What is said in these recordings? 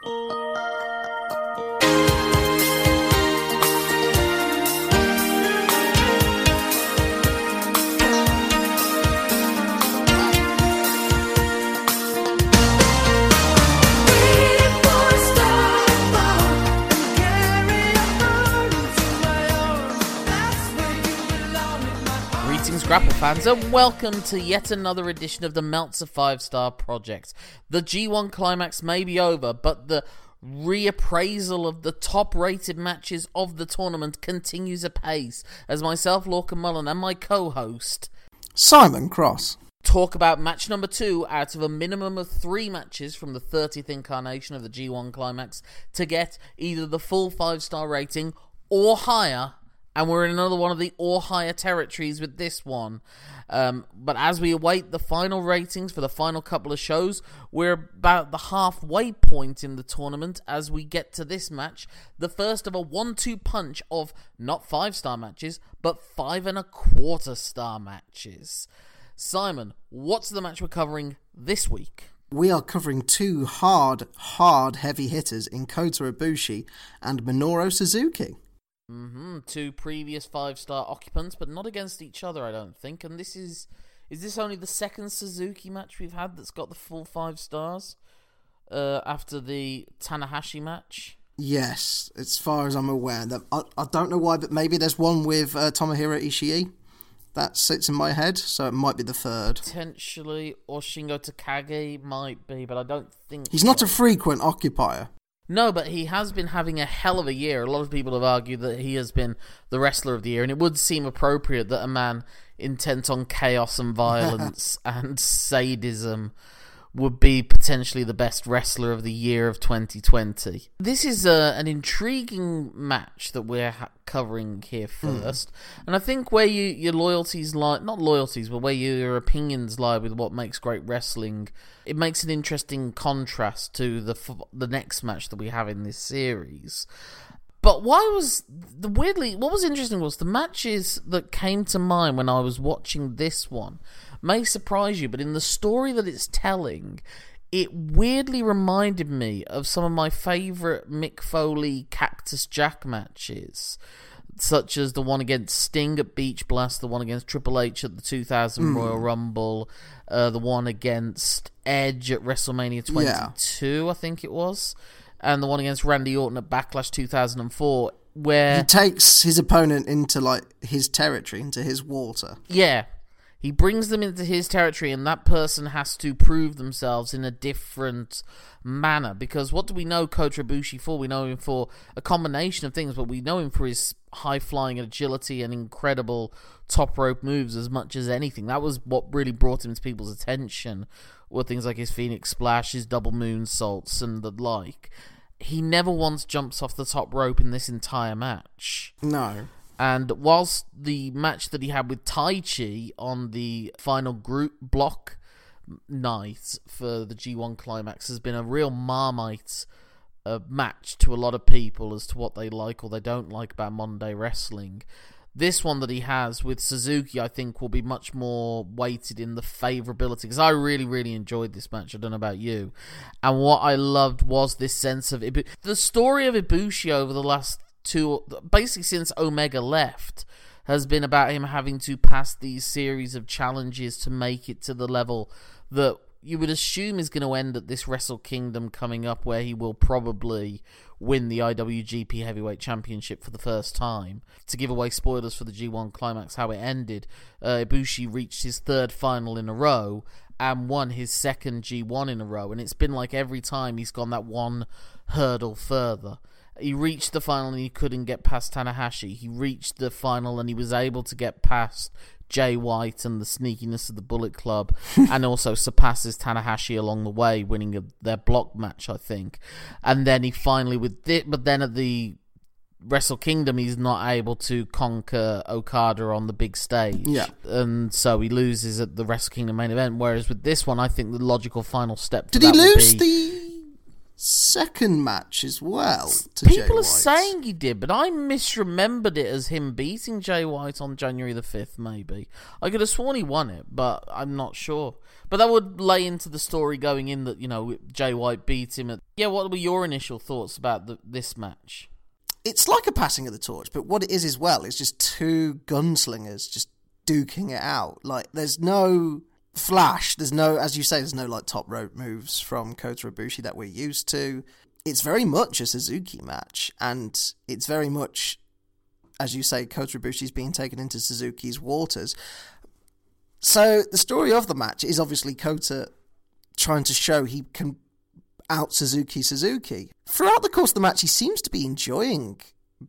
Greetings, Grapple fans, and welcome to yet another edition of the Meltzer 5 Star Project. The G1 climax may be over, but the reappraisal of the top rated matches of the tournament continues apace as myself, Lorcan Mullan, and my co host Simon Cross. talk about match number two out of a minimum of three matches from the 30th incarnation of the G1 climax to get either the full 5 star rating or higher and we're in another one of the or higher territories with this one. Um, but as we await the final ratings for the final couple of shows, we're about the halfway point in the tournament as we get to this match, the first of a one-two punch of not five-star matches, but five and a quarter star matches. Simon, what's the match we're covering this week? We are covering two hard, hard heavy hitters in Kota Ibushi and Minoru Suzuki. Hmm Two previous five-star occupants, but not against each other, I don't think. And this is is this only the second Suzuki match we've had that's got the full five stars uh, after the Tanahashi match? Yes, as far as I'm aware. I, I don't know why, but maybe there's one with uh, Tomohiro Ishii that sits in my head, so it might be the third. Potentially, or Shingo Takagi might be, but I don't think He's not a frequent occupier. No, but he has been having a hell of a year. A lot of people have argued that he has been the wrestler of the year, and it would seem appropriate that a man intent on chaos and violence and sadism would be potentially the best wrestler of the year of 2020. This is uh, an intriguing match that we're ha- covering here first, and I think where you, your loyalties lie, not loyalties, but where your opinions lie with what makes great wrestling, it makes an interesting contrast to the f- the next match that we have in this series. But why was the weirdly what was interesting was the matches that came to mind when I was watching this one may surprise you, but in the story that it's telling, it weirdly reminded me of some of my favourite Mick Foley Cactus Jack matches. Such as the one against Sting at Beach Blast, the one against Triple H at the 2000 Royal Rumble, uh, the one against Edge at WrestleMania 22, I think it was, and the one against Randy Orton at Backlash 2004, where He takes his opponent into like his territory, into his water. Yeah. He brings them into his territory, and that person has to prove themselves in a different manner. Because what do we know Ibushi for? We know him for a combination of things, but we know him for his high flying agility and incredible top rope moves as much as anything. That was what really brought him to people's attention. Were things like his Phoenix Splash, his double moonsaults, and the like. He never once jumps off the top rope in this entire match. No. And whilst the match that he had with Taichi on the final group block night for the G1 climax has been a real marmite uh, match to a lot of people as to what they like or they don't like about Monday wrestling. This one that he has with Suzuki, I think, will be much more weighted in the favourability because I really, really enjoyed this match. I don't know about you. And what I loved was this sense of Ibu- the story of Ibushi over the last two, basically since Omega left, has been about him having to pass these series of challenges to make it to the level that you would assume is going to end at this Wrestle Kingdom coming up, where he will probably win the IWGP Heavyweight Championship for the first time. To give away spoilers for the G1 Climax, how it ended, uh, Ibushi reached his third final in a row and won his second G1 in a row, and it's been like every time he's gone that one hurdle further. He reached the final and he couldn't get past Tanahashi. He reached the final and he was able to get past Jay White and the sneakiness of the Bullet Club, and also surpasses Tanahashi along the way, winning a, their block match, I think. And then he finally with thi- but then at the Wrestle Kingdom, he's not able to conquer Okada on the big stage. Yeah. and so he loses at the Wrestle Kingdom main event. Whereas with this one, I think the logical final step. Did he lose the second match as well to Jay People are saying he did, but I misremembered it as him beating Jay White on January the 5th, maybe. I could have sworn he won it, but I'm not sure. But that would lay into the story going in that you know Jay White beat him. At, yeah, what were your initial thoughts about the, this match? It's like a passing of the torch, but what it is as well is just two gunslingers just duking it out. Like there's no flash, there's no, as you say, there's no like top rope moves from Kota Ibushi that we're used to. It's very much a Suzuki match, and it's very much, as you say, Kota Ibushi's being taken into Suzuki's waters. So the story of the match is obviously Kota trying to show he can out Suzuki Suzuki. Throughout the course of the match, he seems to be enjoying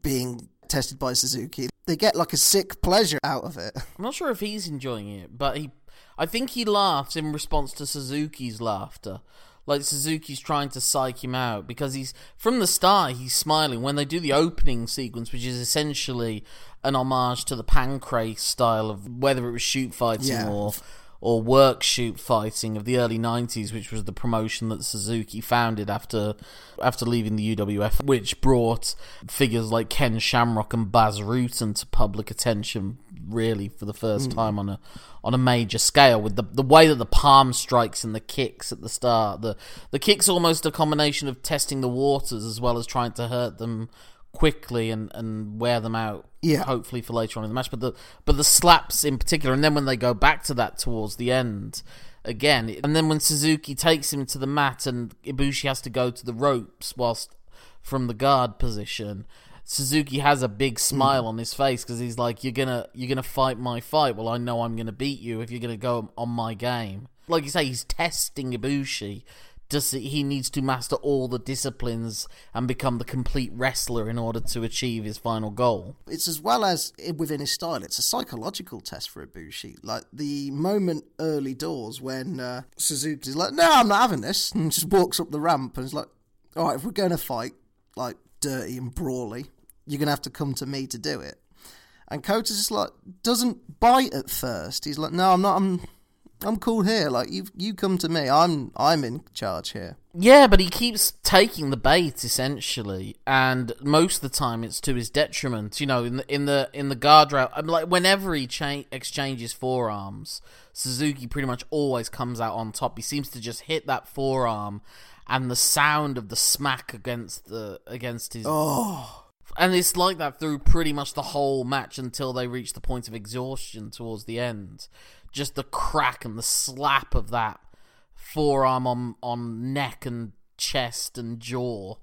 being tested by Suzuki. They get like a sick pleasure out of it. I'm not sure if he's enjoying it, but he, I think he laughs in response to Suzuki's laughter. Like Suzuki's trying to psych him out because he's from the start he's smiling when they do the opening sequence, which is essentially an homage to the Pancrase style of whether it was shoot fighting Yeah. or or work shoot fighting of the early 90s which was the promotion that Suzuki founded after after leaving the UWF which brought figures like Ken Shamrock and Bas Rutten to public attention really for the first hmm. time on a on a major scale with the the way that the palm strikes and the kicks at the start the the kicks almost a combination of testing the waters as well as trying to hurt them quickly and, and wear them out Yeah. hopefully for later on in the match. But the but the slaps in particular and then when they go back to that towards the end again and then when Suzuki takes him to the mat and Ibushi has to go to the ropes whilst from the guard position Suzuki has a big mm. smile on his face because he's like you're gonna you're gonna fight my fight. Well I know I'm gonna beat you if you're gonna go on my game. Like you say he's testing Ibushi does he needs to master all the disciplines and become the complete wrestler in order to achieve his final goal. It's as well as within his style, it's a psychological test for Ibushi. Like the moment early doors when uh, Suzuki's like, no, I'm not having this, and just walks up the ramp and is like, all right, if we're going to fight, like dirty and brawly, you're going to have to come to me to do it. And Kota's just like, doesn't bite at first. He's like, no, I'm not, I'm. I'm cool here. Like you, you come to me. I'm, I'm in charge here. Yeah, but he keeps taking the bait essentially, and most of the time it's to his detriment. You know, in the in the in the guardrail, I'm like whenever he cha- exchanges forearms, Suzuki pretty much always comes out on top. He seems to just hit that forearm, and the sound of the smack against the against his Oh, and it's like that through pretty much the whole match until they reach the point of exhaustion towards the end. Just the crack and the slap of that forearm on on neck and chest and jaw.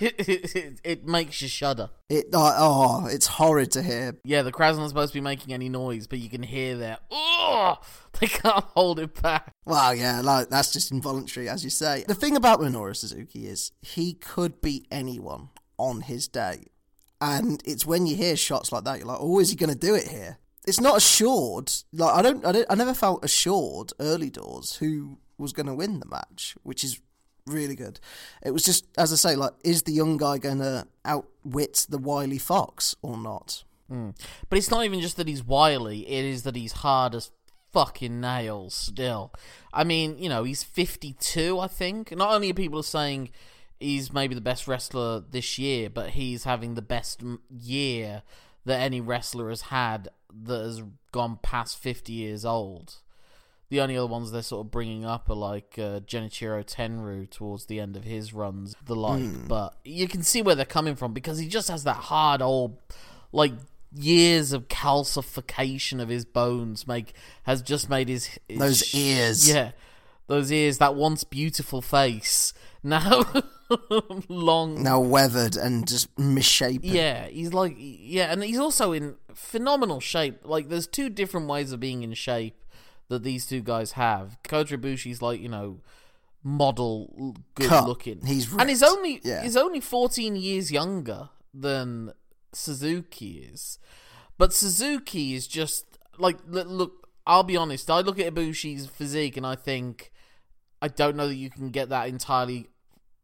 It, it, it makes you shudder. it. Oh, oh, it's horrid to hear. Yeah, the crowd's not supposed to be making any noise, but you can hear their oh, they can't hold it back. Well, yeah, like that's just involuntary, as you say. The thing about Minoru Suzuki is he could beat anyone on his day, and it's when you hear shots like that, you're like, "Oh, is he going to do it here?" It's not assured. Like I don't, I don't, I never felt assured early doors who was going to win the match, which is really good. It was just, as I say, like, is the young guy going to outwit the wily fox or not? Hmm. But it's not even just that he's wily, it is that he's hard as fucking nails still. I mean, you know, he's 52, I think. Not only are people saying he's maybe the best wrestler this year, but he's having the best year that any wrestler has had that has gone past 50 years old. The only other ones they're sort of bringing up are like uh, Genichiro Tenryu towards the end of his runs, the like. But you can see where they're coming from because he just has that hard old, like years of calcification of his bones make has just made his, his Those ears. yeah, those ears, that once beautiful face now long Now weathered and just misshapen. yeah, he's like yeah, and he's also in phenomenal shape. Like there's two different ways of being in shape that these two guys have. Kota Ibushi's like you know model good Cut. looking. He's and he's only Yeah. he's only 14 years younger than Suzuki is. But Suzuki is just like look. I'll be honest. I look at Ibushi's physique and I think I don't know that you can get that entirely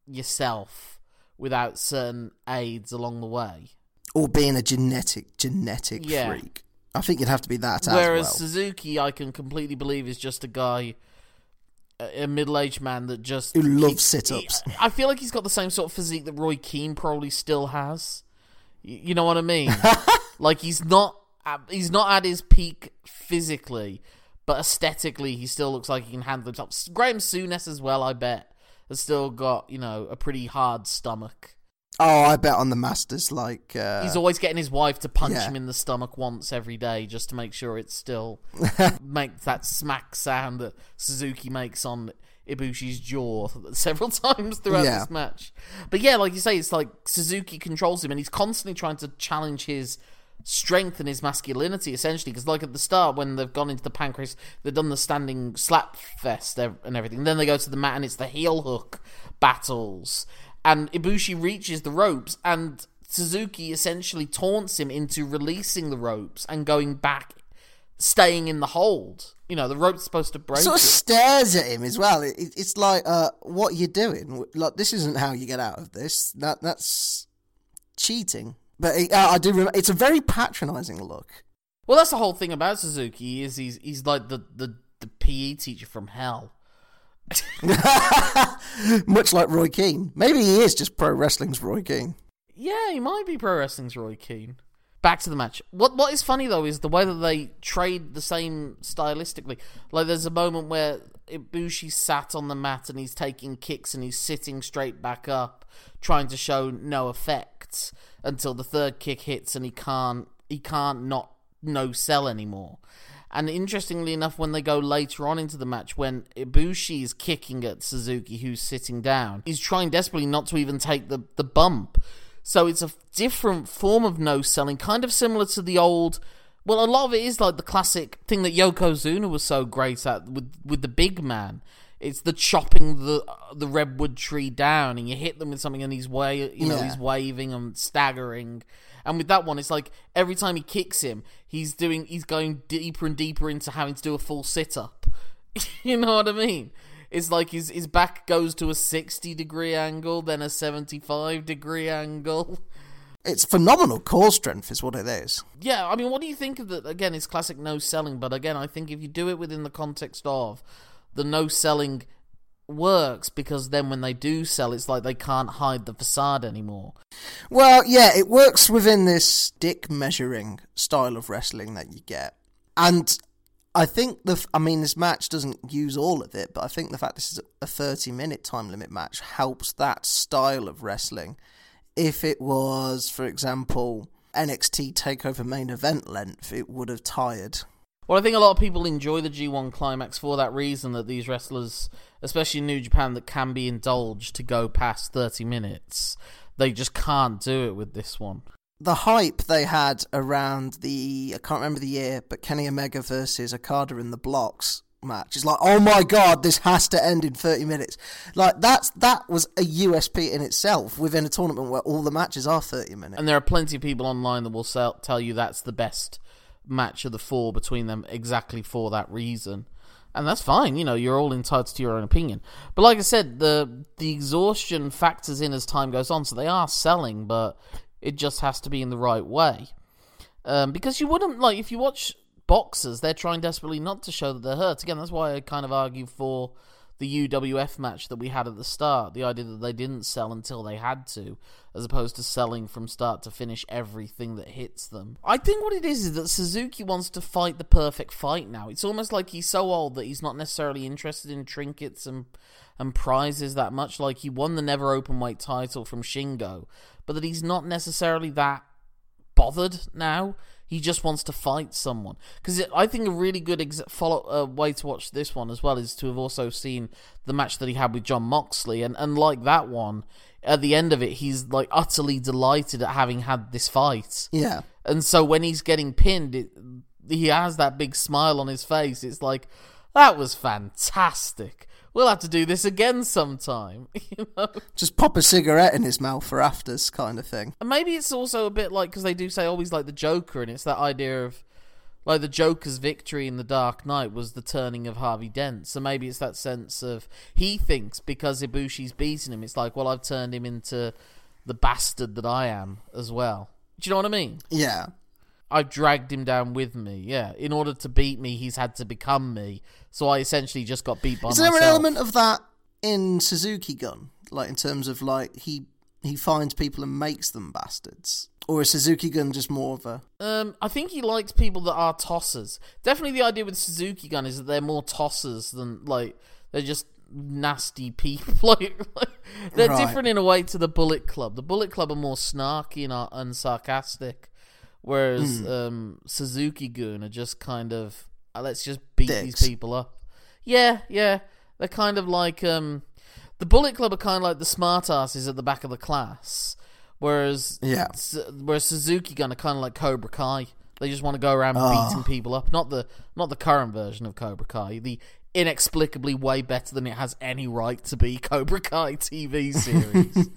yourself without certain aids along the way. or being a genetic genetic Yeah. freak. I think you'd have to be that Whereas as well. Suzuki, I can completely believe is just a guy, a middle-aged man that just Who loves sit-ups. he- I feel like he's got the same sort of physique that Roy Keane probably still has. You know what I mean? like he's not, he's not at his peak physically, but aesthetically, he still looks like he can handle himself. Graham Souness as well, I bet, has still got you know a pretty hard stomach. Oh, I bet on the Masters. Like uh, He's always getting his wife to punch yeah. him in the stomach once every day just to make sure it still makes that smack sound that Suzuki makes on Ibushi's jaw several times throughout Yeah. this match. But yeah, like you say, it's like Suzuki controls him and he's constantly trying to challenge his strength and his masculinity essentially because like at the start when they've gone into the Pancrase they've done the standing slap fest and everything then they go to the mat and it's the heel hook battles and Ibushi reaches the ropes and Suzuki essentially taunts him into releasing the ropes and going back staying in the hold you know the rope's supposed to break sort of it. stares at him as well. It, it- it's like, uh, what you doing? Like this isn't how you get out of this. That that's cheating. But it, uh, I do. Remember, it's a very patronising look. well that's the whole thing about Suzuki is he's he's like the the, the PE teacher from hell Much like Roy Keane. Maybe he is just pro wrestling's Roy Keane. Yeah, he might be pro wrestling's Roy Keane. Back to the match. What what is funny though is the way that they trade the same stylistically. Like there's a moment where Ibushi sat on the mat and he's taking kicks and he's sitting straight back up, trying to show no effect until the third kick hits and he can't he can't not no sell anymore. And interestingly enough, when they go later on into the match, when Ibushi is kicking at Suzuki, who's sitting down, he's trying desperately not to even take the, the bump. So it's a different form of no selling, kind of similar to the old. Well, a lot of it is like the classic thing that Yokozuna was so great at with with the big man. It's the chopping the the redwood tree down, and you hit them with something, and he's wa- you know Yeah. he's waving and staggering. And with that one, it's like every time he kicks him, he's doing he's going deeper and deeper into having to do a full sit up. you know what I mean? It's like his his back goes to a sixty degree angle, then a seventy five degree angle. It's phenomenal core strength, is what it is. Yeah, I mean, what do you think of that? Again, it's classic no selling, but again, I think if you do it within the context of the no selling works because then when they do sell, it's like they can't hide the facade anymore. Well, yeah, it works within this dick measuring style of wrestling that you get. And I think the i mean, this match doesn't use all of it, but I think the fact this is a 30 minute time limit match helps that style of wrestling. If it was, for example, NXT TakeOver main event length, it would have tired. Well, I think a lot of people enjoy the G1 climax for that reason that these wrestlers, especially in New Japan, that can be indulged to go past 30 minutes, they just can't do it with this one. The hype they had around the, I can't remember the year, but Kenny Omega versus Okada in the blocks match is like, oh my god, this has to end in 30 minutes. Like, that's that was a USP in itself within a tournament where all the matches are 30 minutes. And there are plenty of people online that will sell, tell you that's the best match of the four between them exactly for that reason. And that's fine, you know, you're all entitled to your own opinion. But like I said, the the exhaustion factors in as time goes on, so they are selling, but it just has to be in the right way. Um, because you wouldn't like if you watch boxers, they're trying desperately not to show that they're hurt. Again, that's why I kind of argue for the UWF match that we had at the start. The idea that they didn't sell until they had to, as opposed to selling from start to finish everything that hits them. I think what it is is that Suzuki wants to fight the perfect fight now. It's almost like he's so old that he's not necessarily interested in trinkets and and prizes that much. Like he won the never open weight title from Shingo, but that he's not necessarily that bothered now. He just wants to fight someone. Because I think a really good ex- follow uh, way to watch this one as well is to have also seen the match that he had with John Moxley, and and like that one, at the end of it, he's like utterly delighted at having had this fight. Yeah. And so when he's getting pinned, it, he has that big smile on his face. It's like that was fantastic. We'll have to do this again sometime. You know. Just pop a cigarette in his mouth for afters, kind of thing. And maybe it's also a bit like because they do say always like the Joker, and it's that idea of like the Joker's victory in the Dark Knight was the turning of Harvey Dent. So maybe it's that sense of he thinks because Ibushi's beaten him, it's like, well, I've turned him into the bastard that I am as well. Do you know what I mean? Yeah. I've dragged him down with me. Yeah, in order to beat me, he's had to become me. So I essentially just got beat by Is myself. there an element of that in Suzuki Gun? Like, in terms of, like, he he finds people and makes them bastards? Or is Suzuki Gun just more of a. Um, I think he likes people that are tossers. Definitely, the idea with Suzuki Gun is that they're more tossers than like they're just nasty people. like, like they're Right. different in a way to the Bullet Club. The Bullet Club are more snarky and, and sarcastic, whereas Hmm. um, Suzuki Gun are just kind of uh, let's just beat Dicks. these people up. Yeah, yeah, they're kind of like um, the Bullet Club are kind of like the smartasses at the back of the class, whereas Yeah. S- whereas Suzuki Gun are kind of like Cobra Kai. They just want to go around Ah. beating people up. Not the not the current version of Cobra Kai. The inexplicably way better than it has any right to be Cobra Kai TV series.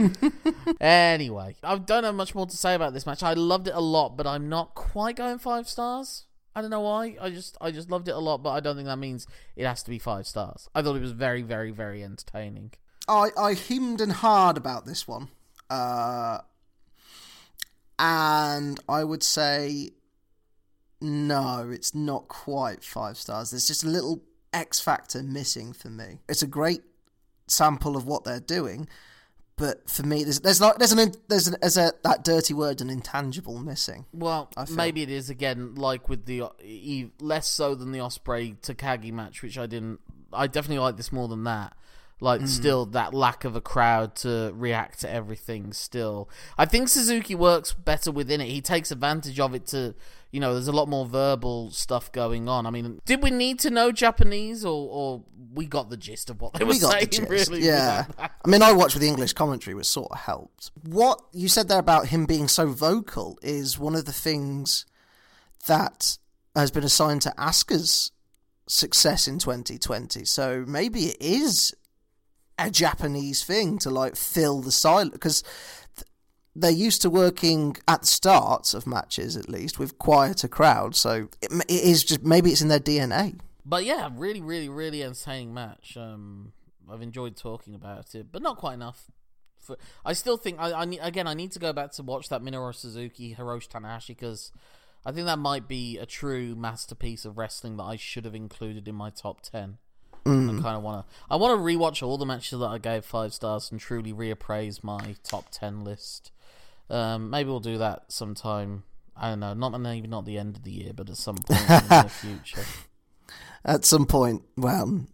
anyway, I don't have much more to say about this match. I loved it a lot, but I'm not quite going five stars. I don't know why. I just I just loved it a lot, but I don't think that means it has to be five stars. I thought it was very very very entertaining. I, I hemmed and hard about this one. Uh, and I would say no, it's not quite five stars. There's just a little X factor missing for me. It's a great sample of what they're doing, but for me, there's there's like there's an there's, an, there's a that dirty word, an intangible missing. Well, maybe it is again like with the less so than the Ospreay Takagi match, which I didn't. I definitely like this more than that. Like, mm. still that lack of a crowd to react to everything. Still, I think Suzuki works better within it. He takes advantage of it to, you know, there's a lot more verbal stuff going on. I mean, did we need to know Japanese, or, or we got the gist of what they were we saying? the. Really, yeah. I mean, I watched with the English commentary, which sort of helped. What you said there about him being so vocal is one of the things that has been assigned to Asuka's success in 2020. So maybe it is a Japanese thing to like fill the silence because they're used to working at the start of matches, at least with quieter crowds. So it, it is just maybe it's in their DNA. But yeah, really, really, really entertaining match. Um, I've enjoyed talking about it, but not quite enough. For, I still think I, I need, again I need to go back to watch that Minoru Suzuki Hiroshi Tanahashi because I think that might be a true masterpiece of wrestling that I should have included in my top ten. I kind of want to. I want to rewatch all the matches that I gave five stars and truly reappraise my top ten list. Um, maybe we'll do that sometime. I don't know, not maybe not the end of the year, but at some point in the future. At some point, well,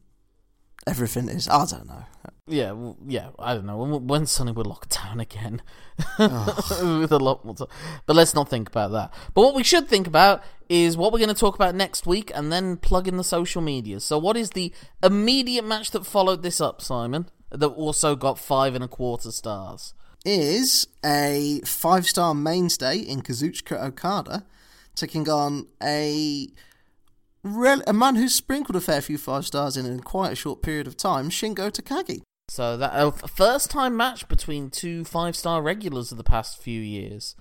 everything is. I don't know. Yeah, well, yeah. I don't know when, when Sonny would lock down again oh. with a lot more time. But let's not think about that. But what we should think about is what we're going to talk about next week, and then plug in the social media. So, what is the immediate match that followed this up, Simon? That also got five and a quarter stars. Is a five star mainstay in Kazuchika Okada taking on a a man who's sprinkled a fair few five stars in in quite a short period of time, Shingo Takagi. So that uh, a first time match between two five star regulars of the past few years.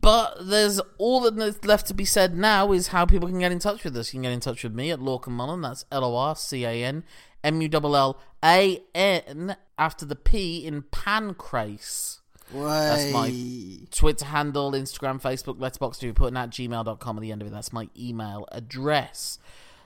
But there's all that's left to be said now is how people can get in touch with us. You can get in touch with me at Lorcan Mullan. That's L O R C A N M U L L A N after the P in pancrase. That's my Twitter handle, Instagram, Facebook, Letterboxd, be putting at gmail.com at the end of it. That's my email address.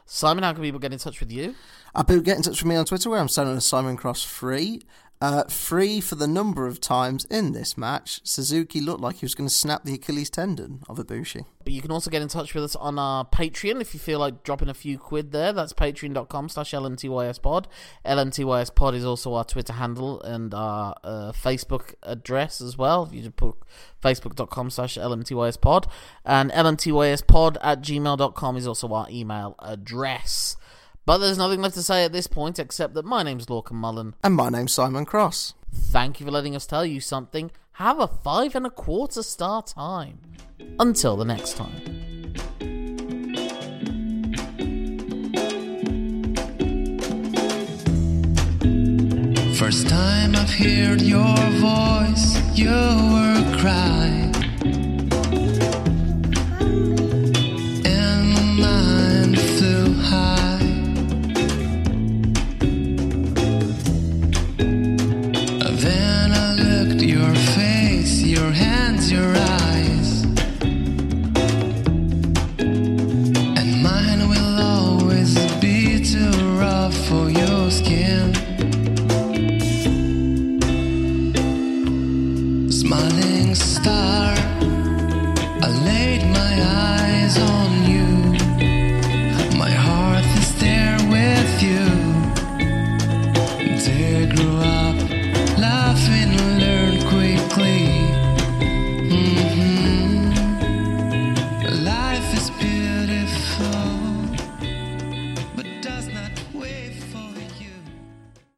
Simon, how can people get in touch with you? Uh, people get in touch with me on Twitter where I'm a Simon Cross free. Uh, free for the number of times in this match, Suzuki looked like he was going to snap the Achilles tendon of Ibushi. But you can also get in touch with us on our Patreon if you feel like dropping a few quid there. That's patreon.com slash lmtyspod. lmtyspod is also our Twitter handle and our uh, Facebook address as well. If you just put facebook.com slash lmtyspod. And lmtyspod at gmail.com is also our email address. But there's nothing left to say at this point except that my name's Lorcan Mullan. And my name's Simon Cross. Thank you for letting us tell you something. Have a five and a quarter star time. Until the next time. First time I've heard your voice, you were crying.